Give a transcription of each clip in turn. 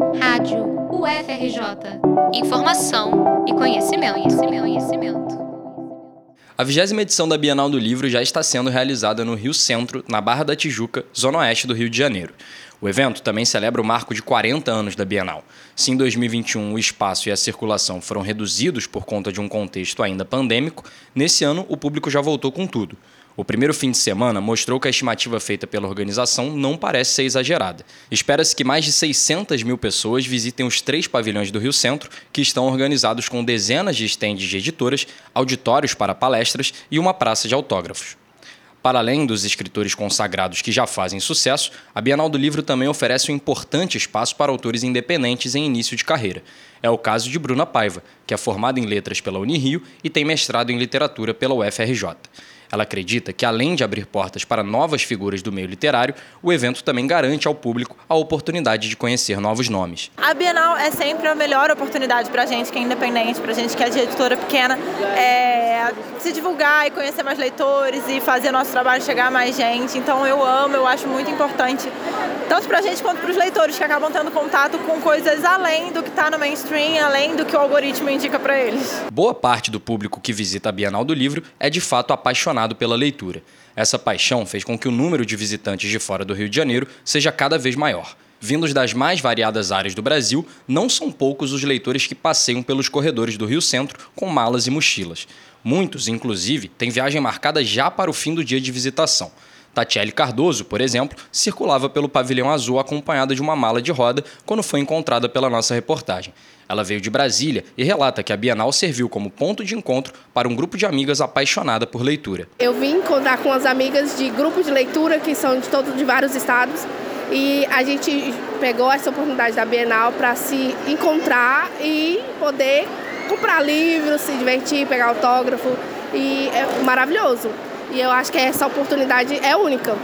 Rádio UFRJ. Informação e conhecimento, conhecimento, conhecimento. A vigésima edição da Bienal do Livro já está sendo realizada no Rio Centro, na Barra da Tijuca, zona oeste do Rio de Janeiro. O evento também celebra o marco de 40 anos da Bienal. Se em 2021 o espaço e a circulação foram reduzidos por conta de um contexto ainda pandêmico, nesse ano o público já voltou com tudo. O primeiro fim de semana mostrou que a estimativa feita pela organização não parece ser exagerada. Espera-se que mais de 600 mil pessoas visitem os três pavilhões do Rio Centro, que estão organizados com dezenas de estendes de editoras, auditórios para palestras e uma praça de autógrafos. Para além dos escritores consagrados que já fazem sucesso, a Bienal do Livro também oferece um importante espaço para autores independentes em início de carreira. É o caso de Bruna Paiva, que é formada em letras pela Unirio e tem mestrado em literatura pela UFRJ. Ela acredita que, além de abrir portas para novas figuras do meio literário, o evento também garante ao público a oportunidade de conhecer novos nomes. A Bienal é sempre a melhor oportunidade para a gente que é independente, para a gente que é de editora pequena, é se divulgar e conhecer mais leitores e fazer nosso trabalho chegar a mais gente. Então eu amo, eu acho muito importante, tanto para a gente quanto para os leitores que acabam tendo contato com coisas além do que está no mainstream, além do que o algoritmo indica para eles. Boa parte do público que visita a Bienal do Livro é de fato apaixonado apaixonado pela leitura. Essa paixão fez com que o número de visitantes de fora do Rio de Janeiro seja cada vez maior. Vindos das mais variadas áreas do Brasil, não são poucos os leitores que passeiam pelos corredores do Rio Centro com malas e mochilas. Muitos, inclusive, têm viagem marcada já para o fim do dia de visitação. Tatiele Cardoso, por exemplo, circulava pelo pavilhão azul acompanhada de uma mala de roda quando foi encontrada pela nossa reportagem. Ela veio de Brasília e relata que a Bienal serviu como ponto de encontro para um grupo de amigas apaixonada por leitura. Eu vim encontrar com as amigas de grupo de leitura que são de todos de vários estados e a gente pegou essa oportunidade da Bienal para se encontrar e poder comprar livros, se divertir, pegar autógrafo e é maravilhoso. E eu acho que essa oportunidade é única.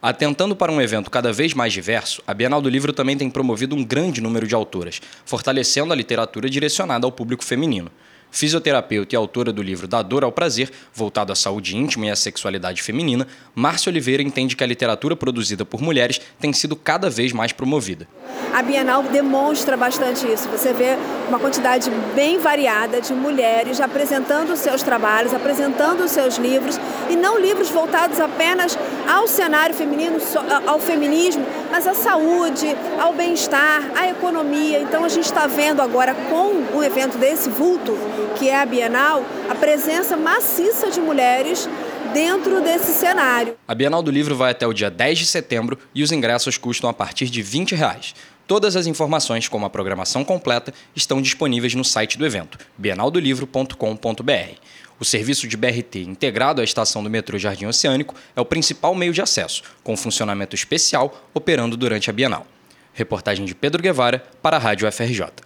Atentando para um evento cada vez mais diverso, a Bienal do Livro também tem promovido um grande número de autoras, fortalecendo a literatura direcionada ao público feminino fisioterapeuta e autora do livro Da Dor ao Prazer, voltado à saúde íntima e à sexualidade feminina, Márcia Oliveira entende que a literatura produzida por mulheres tem sido cada vez mais promovida. A Bienal demonstra bastante isso. Você vê uma quantidade bem variada de mulheres apresentando os seus trabalhos, apresentando os seus livros, e não livros voltados apenas ao cenário feminino, ao feminismo, mas à saúde, ao bem-estar, à economia. Então a gente está vendo agora com um evento desse vulto que é a Bienal, a presença maciça de mulheres dentro desse cenário. A Bienal do Livro vai até o dia 10 de setembro e os ingressos custam a partir de 20 reais. Todas as informações, como a programação completa, estão disponíveis no site do evento, bienaldolivro.com.br. O serviço de BRT integrado à estação do metrô Jardim Oceânico é o principal meio de acesso, com funcionamento especial operando durante a Bienal. Reportagem de Pedro Guevara para a Rádio FRJ.